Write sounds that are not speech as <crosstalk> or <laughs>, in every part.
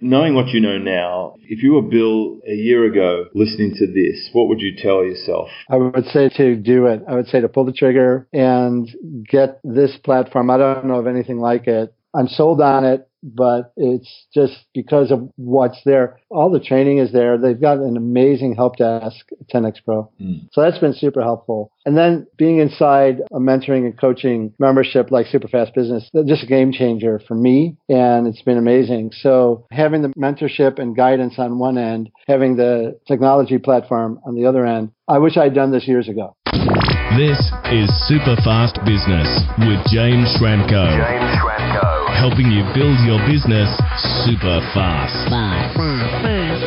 knowing what you know now, if you were Bill a year ago listening to this, what would you tell yourself? I would say to do it. I would say to pull the trigger and get this platform. I don't know of anything like it. I'm sold on it but it's just because of what's there. All the training is there. They've got an amazing help desk, 10x Pro. Mm. So that's been super helpful. And then being inside a mentoring and coaching membership like Superfast Business, just a game changer for me. And it's been amazing. So having the mentorship and guidance on one end, having the technology platform on the other end, I wish I'd done this years ago. This is Superfast Business with James Schramko. James Schramko helping you build your business super fast.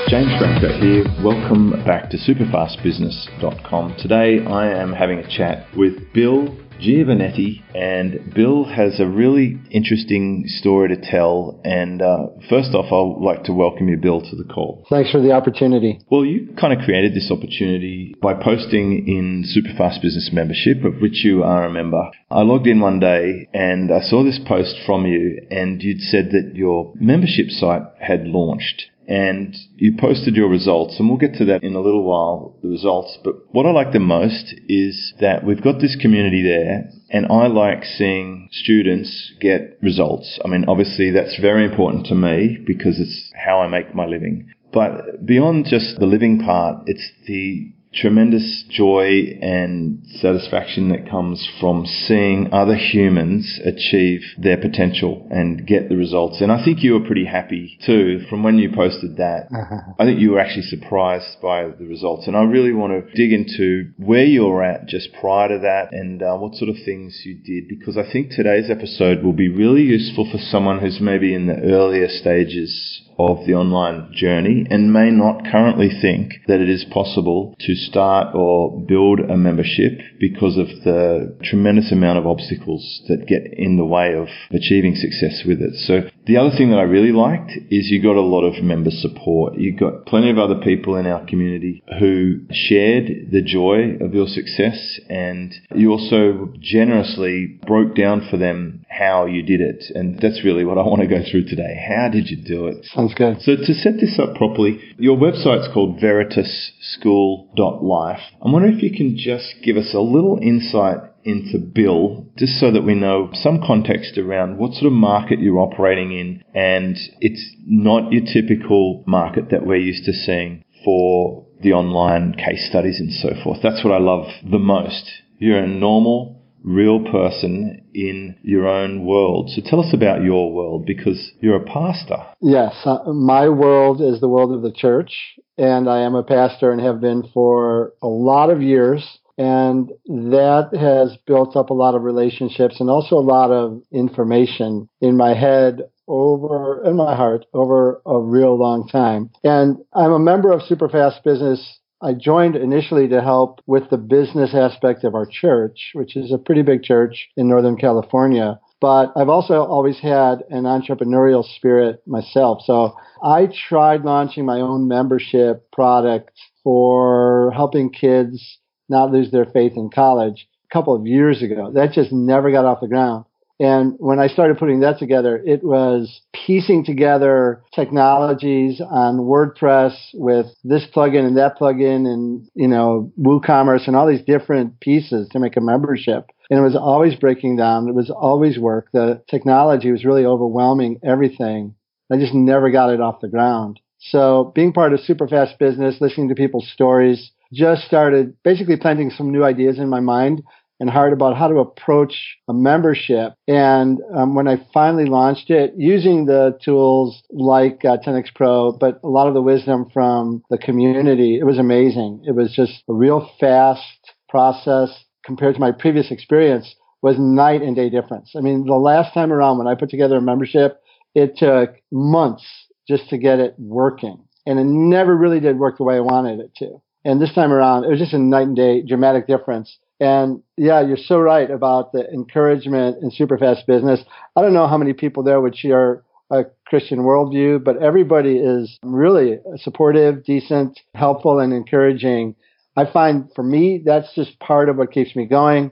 James Schramko here. Welcome back to superfastbusiness.com. Today I am having a chat with Bill Giovannetti, and Bill has a really interesting story to tell. And uh, first off, I'd like to welcome you, Bill, to the call. Thanks for the opportunity. Well, you kind of created this opportunity by posting in Superfast Business Membership, of which you are a member. I logged in one day and I saw this post from you, and you'd said that your membership site had launched and you posted your results, and we'll get to that in a little while, the results. But what I like the most is that we've got this community there, and I like seeing students get results. I mean, obviously, that's very important to me because it's how I make my living. But beyond just the living part, it's the tremendous joy and satisfaction that comes from seeing other humans achieve their potential and get the results. And I think you were pretty happy too from when you posted that. <laughs> I think you were actually surprised by the results. And I really want to dig into where you're at just prior to that and uh, what sort of things you did because I think today's episode will be really useful for someone who's maybe in the earlier stages of the online journey and may not currently think that it is possible to start or build a membership because of the tremendous amount of obstacles that get in the way of achieving success with it. So the other thing that I really liked is you got a lot of member support. You got plenty of other people in our community who shared the joy of your success and you also generously broke down for them how you did it. And that's really what I want to go through today. How did you do it? Sounds good. So to set this up properly, your website's called veritasschool.life. I'm wondering if you can just give us a little insight into Bill, just so that we know some context around what sort of market you're operating in. And it's not your typical market that we're used to seeing for the online case studies and so forth. That's what I love the most. You're a normal, real person in your own world. So tell us about your world because you're a pastor. Yes, uh, my world is the world of the church, and I am a pastor and have been for a lot of years. And that has built up a lot of relationships and also a lot of information in my head over in my heart over a real long time. And I'm a member of Superfast Business I joined initially to help with the business aspect of our church, which is a pretty big church in Northern California. But I've also always had an entrepreneurial spirit myself. So I tried launching my own membership product for helping kids not lose their faith in college a couple of years ago. That just never got off the ground. And when I started putting that together, it was piecing together technologies on WordPress with this plugin and that plugin and, you know, WooCommerce and all these different pieces to make a membership. And it was always breaking down. It was always work. The technology was really overwhelming everything. I just never got it off the ground. So being part of Superfast Business, listening to people's stories, just started basically planting some new ideas in my mind and heart about how to approach a membership. And um, when I finally launched it, using the tools like uh, 10x Pro, but a lot of the wisdom from the community, it was amazing. It was just a real fast process compared to my previous experience was night and day difference. I mean, the last time around when I put together a membership, it took months just to get it working. And it never really did work the way I wanted it to. And this time around, it was just a night and day dramatic difference. And yeah, you're so right about the encouragement in superfast business. I don't know how many people there would share a Christian worldview, but everybody is really supportive, decent, helpful, and encouraging. I find for me, that's just part of what keeps me going.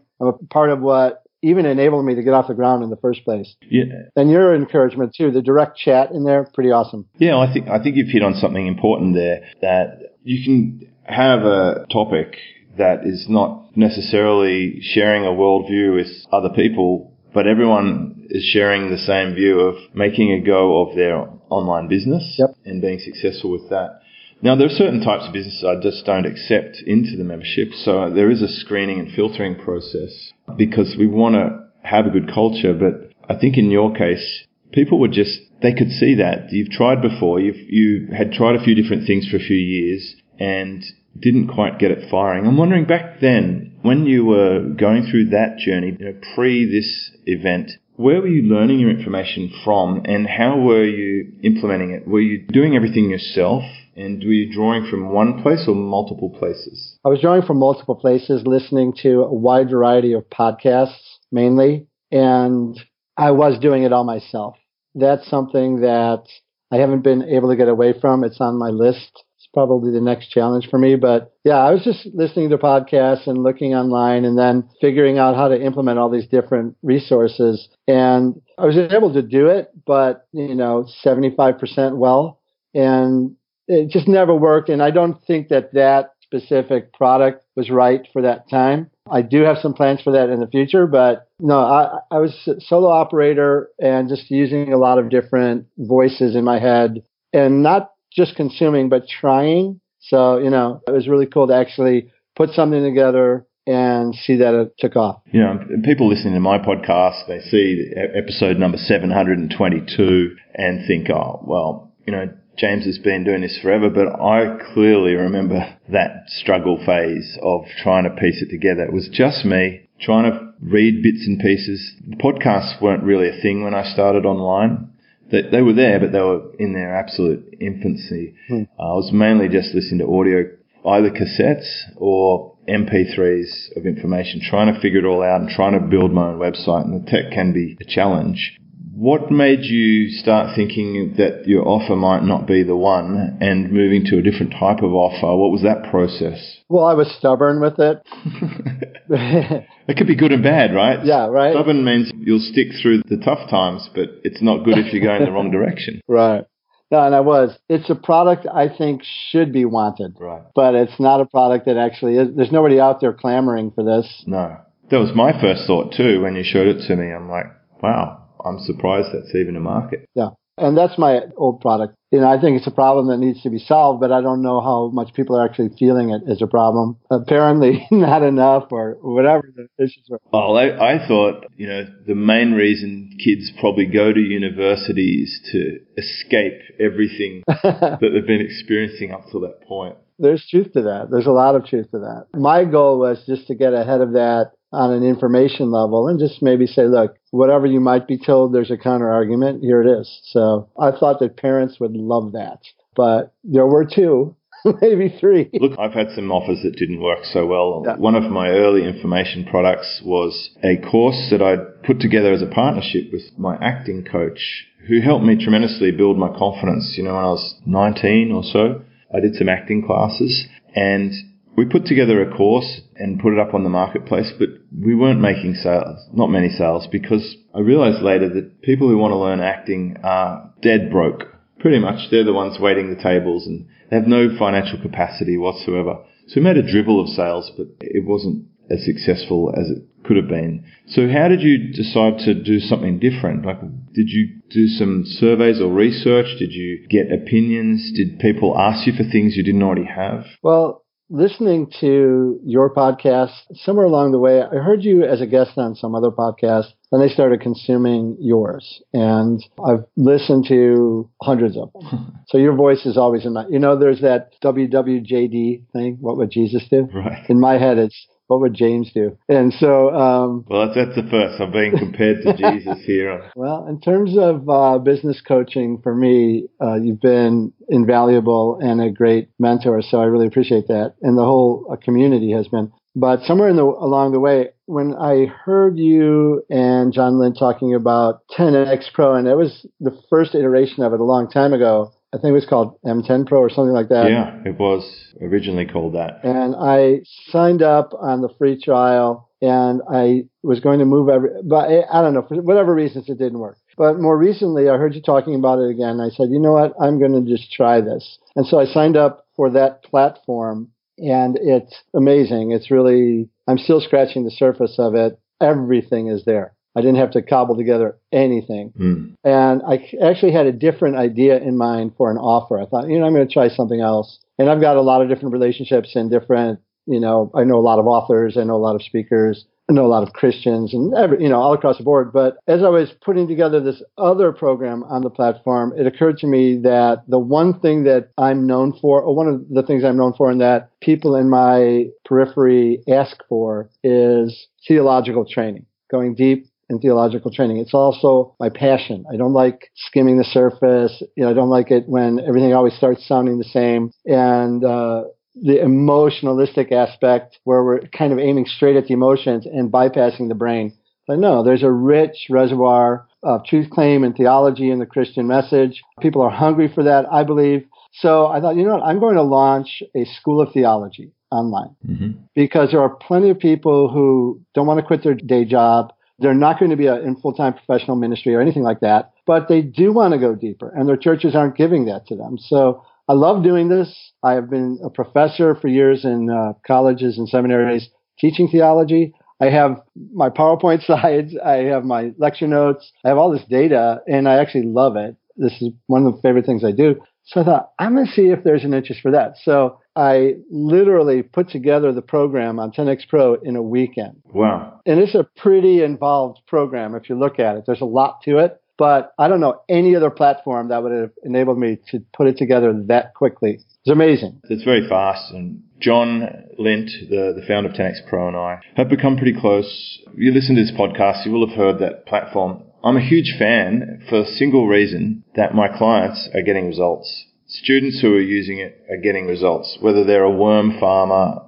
Part of what even enabled me to get off the ground in the first place. Yeah. And your encouragement too, the direct chat in there, pretty awesome. Yeah, I think I think you've hit on something important there that you can have a topic that is not necessarily sharing a worldview with other people, but everyone is sharing the same view of making a go of their online business Yep. and being successful with that. Now, there are certain types of businesses I just don't accept into the membership, so there is a screening and filtering process because we want to have a good culture. But I think in your case, people were just they could see that you've tried before, you've you had tried a few different things for a few years and didn't quite get it firing. I'm wondering back then when you were going through that journey, you know, pre this event, where were you learning your information from and how were you implementing it? Were you doing everything yourself and were you drawing from one place or multiple places? I was drawing from multiple places, listening to a wide variety of podcasts mainly, and I was doing it all myself. That's something that I haven't been able to get away from. It's on my list. Probably the next challenge for me. But yeah, I was just listening to podcasts and looking online and then figuring out how to implement all these different resources. And I was able to do it, but you know, 75% well. And it just never worked. And I don't think that that specific product was right for that time. I do have some plans for that in the future, but no, I, I was solo operator and just using a lot of different voices in my head and not just consuming, but trying. So, you know, it was really cool to actually put something together and see that it took off. You know, people listening to my podcast, they see episode number 722 and think, oh, well, you know, James has been doing this forever, but I clearly remember that struggle phase of trying to piece it together. It was just me trying to read bits and pieces. Podcasts weren't really a thing when I started online. They, they were there, but they were in their absolute infancy. Hmm. I was mainly just listening to audio, either cassettes or MP3s of information, trying to figure it all out and trying to build my own website. And the tech can be a challenge. What made you start thinking that your offer might not be the one and moving to a different type of offer? What was that process? Well, I was stubborn with it. <laughs> <laughs> it could be good and bad, right? Yeah, right. Stubborn means you'll stick through the tough times, but it's not good if you go in the wrong direction. <laughs> Right. No, and I was. It's a product I think should be wanted. Right. But it's not a product that actually is. There's nobody out there clamoring for this. No. That was my first thought too when you showed it to me. I'm like, wow, I'm surprised that's even a market. Yeah. And that's my old product. You know, I think it's a problem that needs to be solved, but I don't know how much people are actually feeling it as a problem. Apparently <laughs> not enough or whatever the issues are. Well, I, I thought, you know, the main reason kids probably go to university is to escape everything <laughs> that they've been experiencing up to that point. There's truth to that. There's a lot of truth to that. My goal was just to get ahead of that on an information level and just maybe say, look, whatever you might be told, there's a counter argument. Here it is. So I thought that parents would love that. But there were two, <laughs> maybe three. Look, I've had some offers that didn't work so well. Yeah. One of my early information products was a course that I'd put together as a partnership with my acting coach who helped me tremendously build my confidence. You know, when I was 19 or so, I did some acting classes and we put together a course and put it up on the marketplace, but we weren't making sales, not many sales, because I realized later that people who want to learn acting are dead broke. Pretty much, they're the ones waiting the tables and they have no financial capacity whatsoever. So we made a dribble of sales, but it wasn't as successful as it could have been. So how did you decide to do something different? Like, did you do some surveys or research? Did you get opinions? Did people ask you for things you didn't already have? Well, listening to your podcast, somewhere along the way, I heard you as a guest on some other podcast, and I started consuming yours. And I've listened to hundreds of them. <laughs> so your voice is always in my, you know, there's that WWJD thing, what would Jesus do? Right. In my head, it's, what would James do? And so, um, well, that's, that's the first. I'm being compared to <laughs> Jesus here. Well, in terms of uh, business coaching, for me, uh, you've been invaluable and a great mentor. So I really appreciate that, and the whole uh, community has been. But somewhere in the along the way, when I heard you and John Lint talking about 10x Pro, and it was the first iteration of it a long time ago. I think it was called M10 Pro or something like that. Yeah, it was originally called that. And I signed up on the free trial and I was going to move every, but I, I don't know, for whatever reasons it didn't work. But more recently, I heard you talking about it again. I said, you know what? I'm going to just try this. And so I signed up for that platform and it's amazing. It's really, I'm still scratching the surface of it. Everything is there. I didn't have to cobble together anything. Mm. And I actually had a different idea in mind for an offer. I thought, you know, I'm going to try something else. And I've got a lot of different relationships and different, you know, I know a lot of authors, I know a lot of speakers, I know a lot of Christians and every, you know, all across the board. But as I was putting together this other program on the platform, it occurred to me that the one thing that I'm known for, or one of the things I'm known for and that people in my periphery ask for is theological training, going deep in theological training. It's also my passion. I don't like skimming the surface. You know, I don't like it when everything always starts sounding the same. And, uh, the emotionalistic aspect where we're kind of aiming straight at the emotions and bypassing the brain. But no, there's a rich reservoir of truth claim and theology in the Christian message. People are hungry for that, I believe. So I thought, you know what, I'm going to launch a school of theology online hmm because there are plenty of people who don't want to quit their day job. They're not going to be a, in full time professional ministry or anything like that, but they do want to go deeper, and their churches aren't giving that to them. So I love doing this. I have been a professor for years in uh, colleges and seminaries teaching theology. I have my PowerPoint <laughs> slides. I have my lecture notes. I have all this data, and I actually love it. This is one of the favorite things I do. So I thought, I'm going to see if there's an interest for that. So I literally put together the program on 10X Pro in a weekend. Wow. And it's a pretty involved program if you look at it. There's a lot to it, but I don't know any other platform that would have enabled me to put it together that quickly. It's amazing. It's very fast. And John Lint, the, the founder of 10X Pro, and I have become pretty close. If You listen to this podcast, you will have heard that platform. I'm a huge fan for a single reason that my clients are getting results. Students who are using it are getting results. Whether they're a worm farmer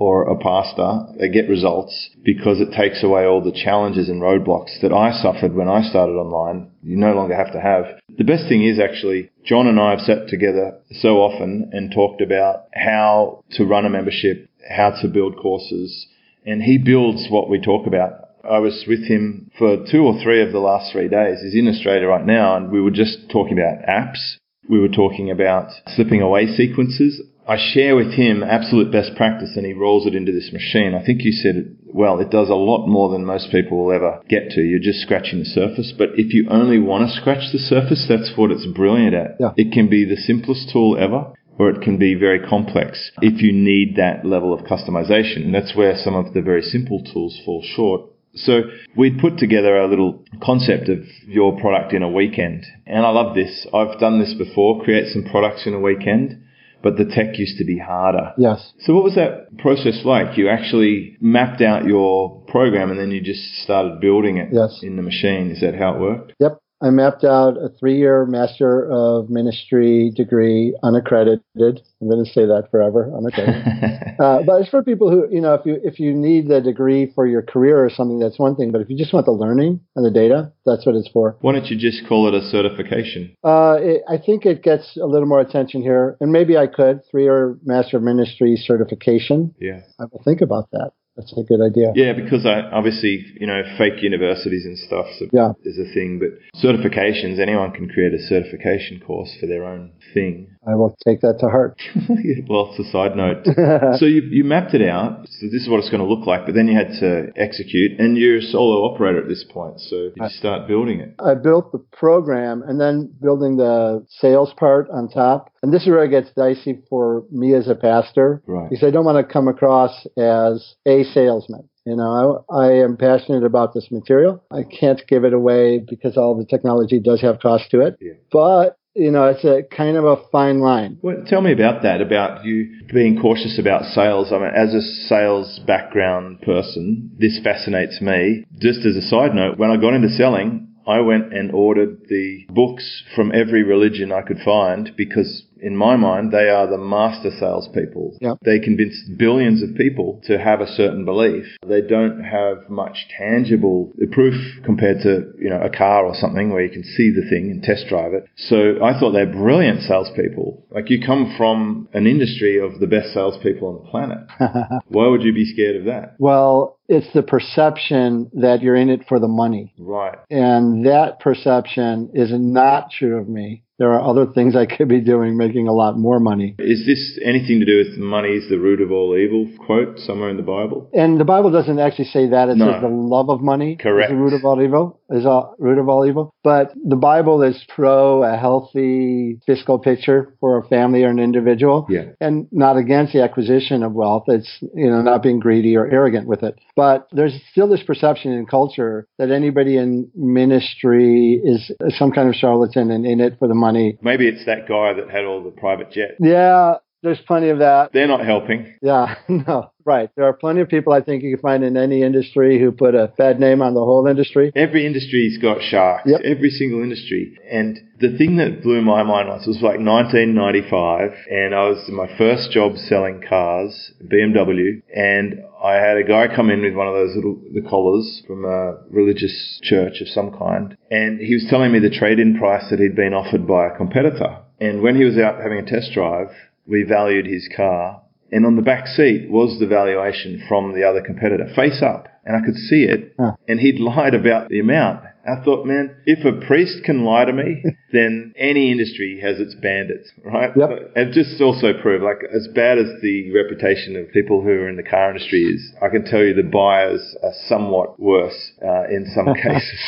or a pastor, they get results because it takes away all the challenges and roadblocks that I suffered when I started online. You no longer have to have. The best thing is actually, John and I have sat together so often and talked about how to run a membership, how to build courses, and he builds what we talk about. I was with him for two or three of the last three days. He's in Australia right now, and we were just talking about apps. We were talking about slipping away sequences. I share with him absolute best practice and he rolls it into this machine. I think you said it well, it does a lot more than most people will ever get to. You're just scratching the surface. But if you only want to scratch the surface, that's what it's brilliant at. Yeah. It can be the simplest tool ever or it can be very complex if you need that level of customization. And that's where some of the very simple tools fall short. So we'd put together a little concept of your product in a weekend. And I love this. I've done this before, create some products in a weekend, but the tech used to be harder. Yes. So what was that process like? You actually mapped out your program and then you just started building it Yes. in the machine. Is that how it worked? Yep. I mapped out a three year Master of Ministry degree, unaccredited. I'm going to say that forever, unaccredited. <laughs> uh, but it's for people who, you know, if you if you need the degree for your career or something, that's one thing. But if you just want the learning and the data, that's what it's for. Why don't you just call it a certification? Uh, it, I think it gets a little more attention here, and maybe I could three year Master of Ministry certification. Yeah. I will think about that. That's a good idea. Yeah, because I, obviously, you know, fake universities and stuff so Yeah. is a thing, but certifications, anyone can create a certification course for their own thing. I will take that to heart. <laughs> well, it's a side note. <laughs> so you, you mapped it out. So this is what it's going to look like, but then you had to execute, and you're a solo operator at this point, so you just start building it. I built the program and then building the sales part on top. And this is where it gets dicey for me as a pastor Right. because I don't want to come across as a salesman. You know, I, I am passionate about this material. I can't give it away because all the technology does have cost to it. Yeah. But, you know, it's a kind of a fine line. Well, tell me about that, about you being cautious about sales. I mean, as a sales background person, this fascinates me. Just as a side note, when I got into selling, I went and ordered the books from every religion I could find because in my mind, they are the master salespeople. Yep. They convince billions of people to have a certain belief. They don't have much tangible proof compared to, you know, a car or something where you can see the thing and test drive it. So I thought they're brilliant salespeople. Like you come from an industry of the best salespeople on the planet. <laughs> Why would you be scared of that? Well, it's the perception that you're in it for the money. Right. And that perception is not true of me. There are other things I could be doing making a lot more money. Is this anything to do with money is the root of all evil quote somewhere in the Bible? And the Bible doesn't actually say that. It No. says the love of money Correct. is the root of all evil, is a root of all evil. But the Bible is pro a healthy fiscal picture for a family or an individual. Yeah. and not against the acquisition of wealth. It's you know not being greedy or arrogant with it. But there's still this perception in culture that anybody in ministry is some kind of charlatan and in it for the money. Maybe it's that guy that had all the private jets. Yeah, there's plenty of that. They're not helping. Yeah, <laughs> no, right. There are plenty of people I think you can find in any industry who put a bad name on the whole industry. Every industry's got sharks. Yep. Every single industry. And the thing that blew my mind was, it was like 1995 and I was in my first job selling cars, BMW, and I had a guy come in with one of those little, the collars from a religious church of some kind. And he was telling me the trade-in price that he'd been offered by a competitor. And when he was out having a test drive, we valued his car and on the back seat was the valuation from the other competitor, face up, and I could see it. Huh. And he'd lied about the amount. I thought, man, if a priest can lie to me, <laughs> then any industry has its bandits, right? Yep. And just also prove, like, as bad as the reputation of people who are in the car industry is, I can tell you the buyers are somewhat worse uh, in some <laughs> cases.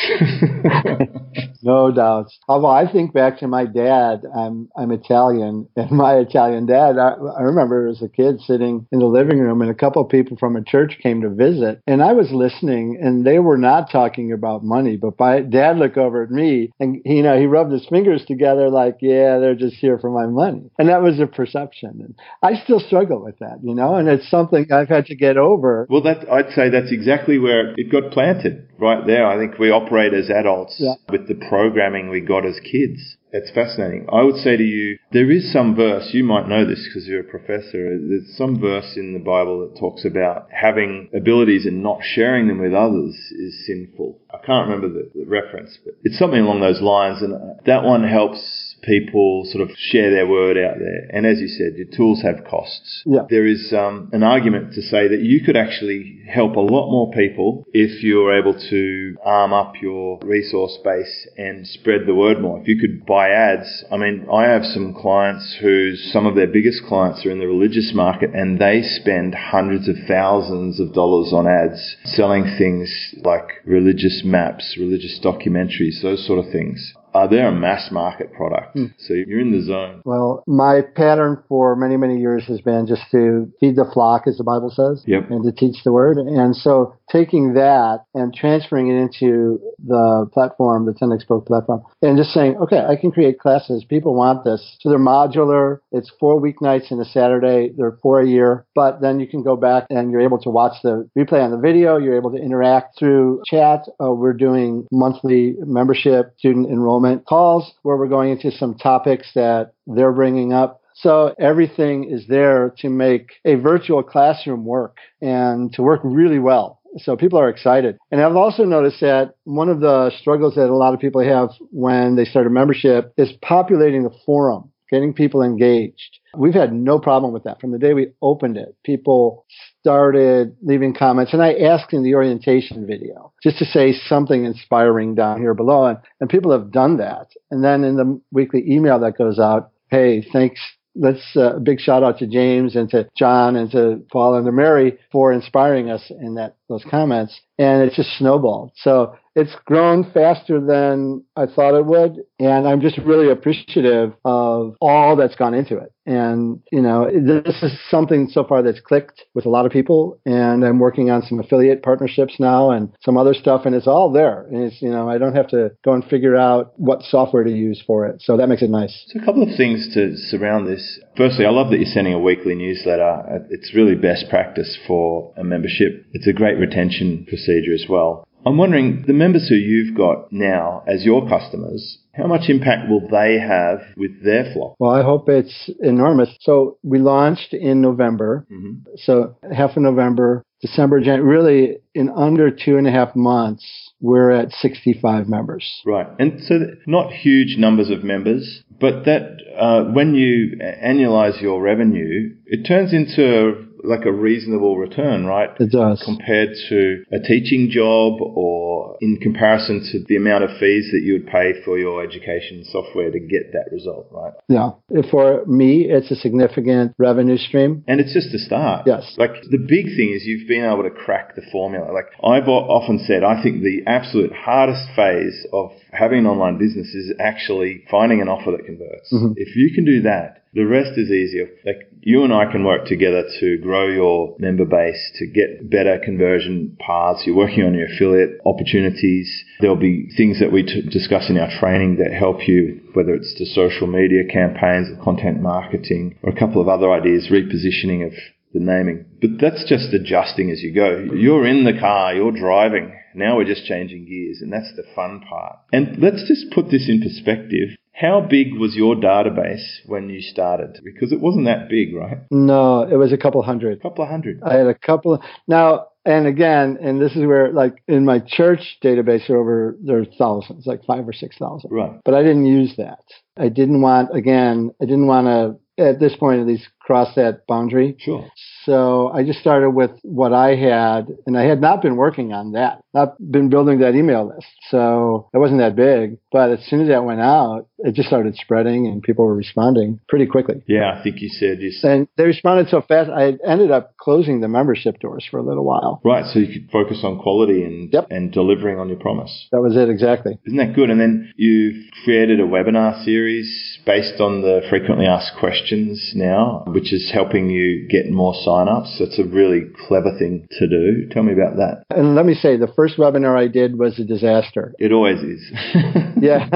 <laughs> No doubt. Although I think back to my dad, I'm I'm Italian, <laughs> and my Italian dad, I, I remember as a kid sitting in the living room, and a couple of people from a church came to visit, and I was listening, and they were not talking about money, but my dad looked over at me, and you know he rubbed his fingers together like, yeah, they're just here for my money, and that was a perception, and I still struggle with that, you know, and it's something I've had to get over. Well, that I'd say that's exactly where it got planted, right there. I think we operate as adults Yeah. with the programming we got as kids. It's fascinating. I would say to you, there is some verse, you might know this because you're a professor, there's some verse in the Bible that talks about having abilities and not sharing them with others is sinful. I can't remember the, the reference, but it's something along those lines, and that one helps people sort of share their word out there. And as you said, your tools have costs. Yeah. There is um, an argument to say that you could actually help a lot more people if you were able to arm up your resource base and spread the word more. If you could buy ads, I mean, I have some clients whose some of their biggest clients are in the religious market and they spend hundreds of thousands of dollars on ads selling things like religious maps, religious documentaries, those sort of things. Uh, they're a mass market product. So you're in the zone. Well, my pattern for many, many years has been just to feed the flock, as the Bible says, Yep. and to teach the word. And so taking that and transferring it into the platform, the 10x Pro platform, and just saying, okay, I can create classes. People want this. So they're modular. It's four weeknights and a Saturday. They're for a year, but then you can go back and you're able to watch the replay on the video. You're able to interact through chat. Uh, we're doing monthly membership student enrollment calls where we're going into some topics that they're bringing up. So everything is there to make a virtual classroom work and to work really well. So people are excited. And I've also noticed that one of the struggles that a lot of people have when they start a membership is populating the forum, getting people engaged. We've had no problem with that from the day we opened it. People started leaving comments and I asked in the orientation video just to say something inspiring down here below and, and people have done that. And then in the weekly email that goes out, hey, thanks. Let's uh, a big shout out to James and to John and to Paul and to Mary for inspiring us in that those comments. And it's just snowballed. So it's grown faster than I thought it would. And I'm just really appreciative of all that's gone into it. And, you know, this is something so far that's clicked with a lot of people. And I'm working on some affiliate partnerships now and some other stuff. And it's all there. And it's, you know, I don't have to go and figure out what software to use for it. So that makes it nice. So a couple of things to surround this. Firstly, I love that you're sending a weekly newsletter. It's really best practice for a membership. It's a great retention procedure as well. I'm wondering, the members who you've got now as your customers, how much impact will they have with their flock? Well, I hope it's enormous. So we launched in November. Mm-hmm. So half of November, December, January, really in under two and a half months, we're at 65 members. Right. And so not huge numbers of members, but that uh, when you annualize your revenue, it turns into like a reasonable return, right? It does. Compared to a teaching job or in comparison to the amount of fees that you would pay for your education software to get that result, right? Yeah. For me, it's a significant revenue stream. And it's just a start. Yes. Like the big thing is you've been able to crack the formula. Like I've often said, I think the absolute hardest phase of having an online business is actually finding an offer that converts. Mm-hmm. If you can do that, the rest is easier. Like you and I can work together to grow your member base, to get better conversion paths. You're working on your affiliate opportunities. There'll be things that we t- discuss in our training that help you, whether it's the social media campaigns or content marketing or a couple of other ideas, repositioning of the naming. But that's just adjusting as you go. You're in the car, you're driving. Now we're just changing gears, and that's the fun part. And let's just put this in perspective. How big was your database when you started? Because it wasn't that big, right? No, it was a couple hundred. A couple of hundred. I had a couple. Of, now, and again, and this is where, like, in my church database, over there's thousands, like five or six thousand. Right. But I didn't use that. I didn't want, again, I didn't want to at this point at least cross that boundary. Sure. So I just started with what I had, and I had not been working on that, not been building that email list. So it wasn't that big. But as soon as that went out, it just started spreading, and people were responding pretty quickly. Yeah, I think you said you. And they responded so fast, I ended up closing the membership doors for a little while. Right, so you could focus on quality and yep. and delivering on your promise. That was it exactly. Isn't that good? And then you've created a webinar series based on the frequently asked questions now, which is helping you get more signups. It's a really clever thing to do. Tell me about that. And let me say, the first webinar I did was a disaster. It always is. <laughs> yeah,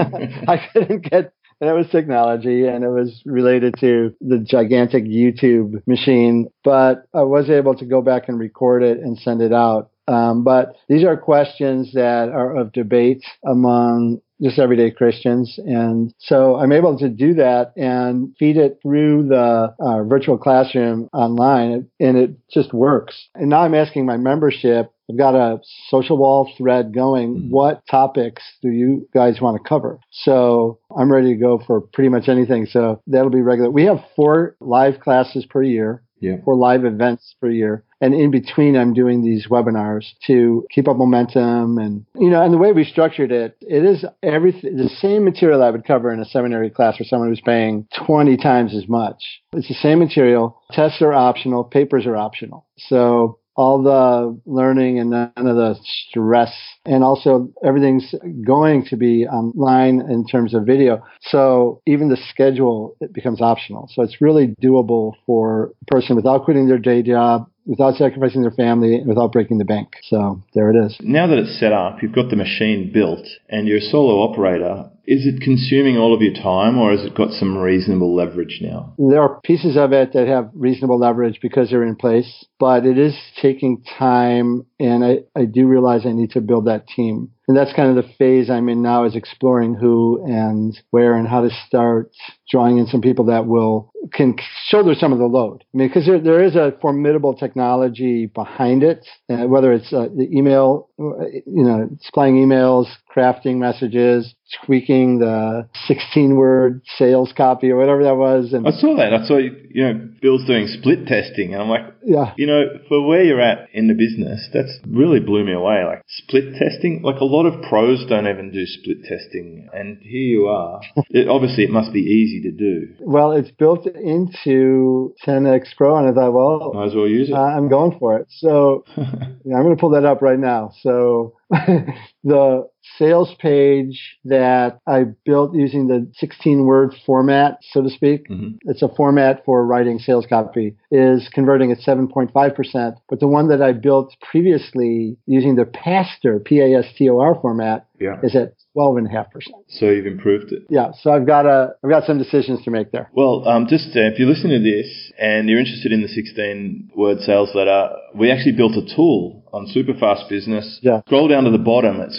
I couldn't get and it was technology and it was related to the gigantic YouTube machine. But I was able to go back and record it and send it out. Um, but these are questions that are of debate among just everyday Christians. And so I'm able to do that and feed it through the uh, virtual classroom online, and it just works. And now I'm asking my membership. I've got a social wall thread going. Mm-hmm. What topics do you guys want to cover? So I'm ready to go for pretty much anything. So that'll be regular. We have four live classes per year yeah. for live events per year. And in between, I'm doing these webinars to keep up momentum. And, you know, and the way we structured it, it is everything, the same material I would cover in a seminary class for someone who's paying 20 times as much. It's the same material. Tests are optional. Papers are optional. So all the learning and none of the stress. And also everything's going to be online in terms of video. So even the schedule it becomes optional. So it's really doable for a person without quitting their day job, without sacrificing their family, and without breaking the bank. So there it is. Now that it's set up, you've got the machine built and you're a solo operator. Is it consuming all of your time or has it got some reasonable leverage now? There are pieces of it that have reasonable leverage because they're in place, but it is taking time and I, I do realize I need to build that team. And that's kind of the phase I'm in now is exploring who and where and how to start drawing in some people that will can shoulder some of the load. I mean, because there, there is a formidable technology behind it, uh, whether it's uh, the email, you know, supplying emails, crafting messages, tweaking the 16 word sales copy or whatever that was. And I saw that. I saw, you know, Bill's doing split testing and I'm like, yeah, you know, for where you're at in the business, that's really blew me away. Like split testing, like a lot of pros don't even do split testing. And here you are. <laughs> it, obviously it must be easy to do. Well, it's built into 10X Pro and I thought, well, might as well use it. Uh, I'm going for it. So <laughs> yeah, I'm going to pull that up right now. So <laughs> the sales page that I built using the 16 word format, so to speak. Mm-hmm. It's a format for writing sales copy is converting at 7.5%. But the one that I built previously using the Pastor, P-A-S-T-O-R format yeah. is at twelve and a half percent. So you've improved it. Yeah. So I've got a I've got some decisions to make there. Well, um, just uh, if you're listening to this and you're interested in the 16 word sales letter, we actually built a tool on Superfast Business. Yeah. Scroll down to the bottom at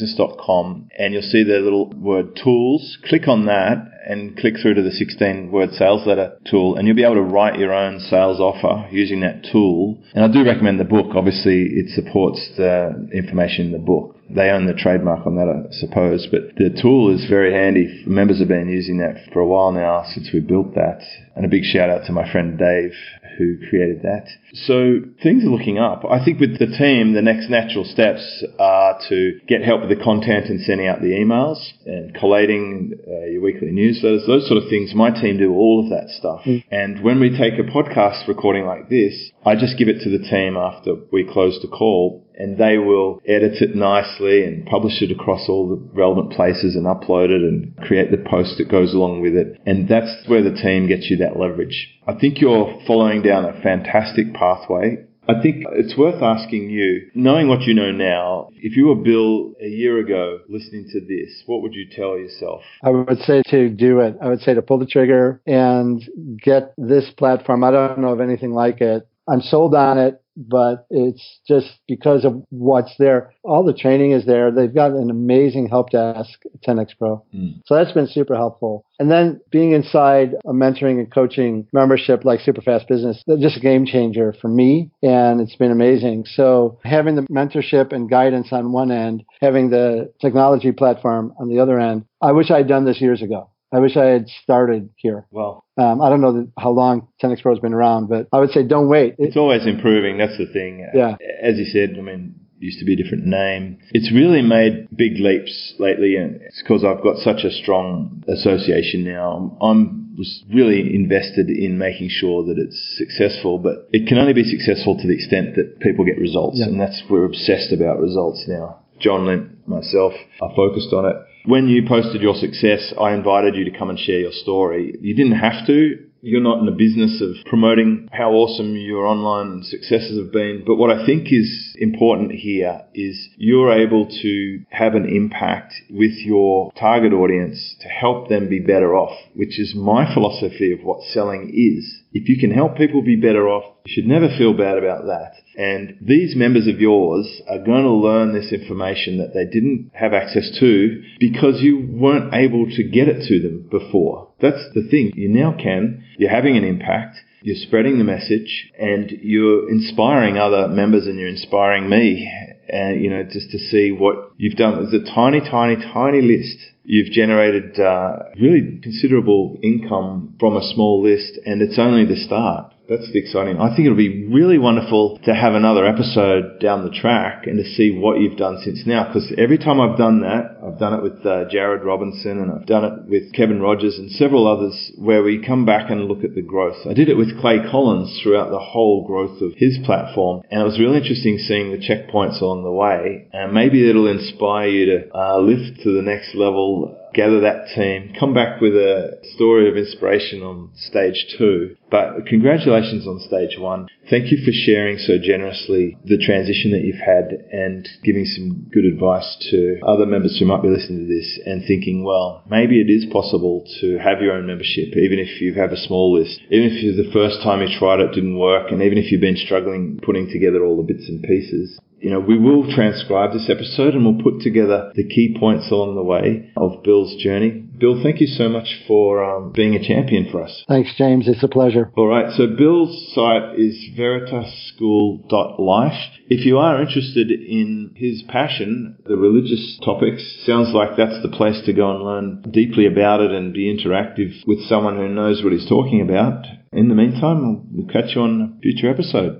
superfastbusiness.com and you'll see the little word tools. Click on that and click through to the 16 word sales letter tool and you'll be able to write your own sales offer using that tool. And I do recommend the book. Obviously, it supports the information in the book they own the trademark on that, I suppose. But the tool is very handy. Members have been using that for a while now since we built that. And a big shout out to my friend Dave who created that. So things are looking up. I think with the team, the next natural steps are to get help with the content and sending out the emails and collating uh, your weekly newsletters, those sort of things. My team do all of that stuff. Mm. And when we take a podcast recording like this, I just give it to the team after we close the call and they will edit it nicely and publish it across all the relevant places and upload it and create the post that goes along with it. And that's where the team gets you that leverage. I think you're following down a fantastic pathway. I think it's worth asking you, knowing what you know now, if you were Bill a year ago listening to this, what would you tell yourself? I would say to do it. I would say to pull the trigger and get this platform. I don't know of anything like it. I'm sold on it but it's just because of what's there. All the training is there. They've got an amazing help desk at 10x Pro. Mm. So that's been super helpful. And then being inside a mentoring and coaching membership like Superfast Business, just a game changer for me. And it's been amazing. So having the mentorship and guidance on one end, having the technology platform on the other end, I wish I had done this years ago. I wish I had started here. Well, um, I don't know how long 10x Pro has been around, but I would say don't wait. It's always improving. That's the thing. Yeah. As you said, I mean, used to be a different name. It's really made big leaps lately, and it's because I've got such a strong association now. I'm was really invested in making sure that it's successful, but it can only be successful to the extent that people get results, yeah. and that's we're obsessed about results now. John Lint, myself, are focused on it. When you posted your success, I invited you to come and share your story. You didn't have to. You're not in the business of promoting how awesome your online successes have been. But what I think is important here is you're able to have an impact with your target audience to help them be better off, which is my philosophy of what selling is. If you can help people be better off, should never feel bad about that. And these members of yours are going to learn this information that they didn't have access to because you weren't able to get it to them before. That's the thing. You now can. You're having an impact. You're spreading the message and you're inspiring other members and you're inspiring me. And, you know, just to see what you've done. It's a tiny, tiny, tiny list. You've generated uh, really considerable income from a small list and it's only the start. That's the exciting. I think it'll be really wonderful to have another episode down the track and to see what you've done since now. Because every time I've done that, I've done it with uh, Jared Robinson and I've done it with Kevin Rogers and several others where we come back and look at the growth. I did it with Clay Collins throughout the whole growth of his platform, and it was really interesting seeing the checkpoints along the way. And maybe it'll inspire you to uh, lift to the next level gather that team, come back with a story of inspiration on stage two. But congratulations on stage one. Thank you for sharing so generously the transition that you've had and giving some good advice to other members who might be listening to this and thinking, well, maybe it is possible to have your own membership, even if you have a small list, even if the first time you tried it didn't work, and even if you've been struggling putting together all the bits and pieces you know, we will transcribe this episode and we'll put together the key points along the way of Bill's journey. Bill, thank you so much for um, being a champion for us. Thanks, James. It's a pleasure. All right. So Bill's site is veritasschool.life. If you are interested in his passion, the religious topics, sounds like that's the place to go and learn deeply about it and be interactive with someone who knows what he's talking about. In the meantime, we'll catch you on a future episode.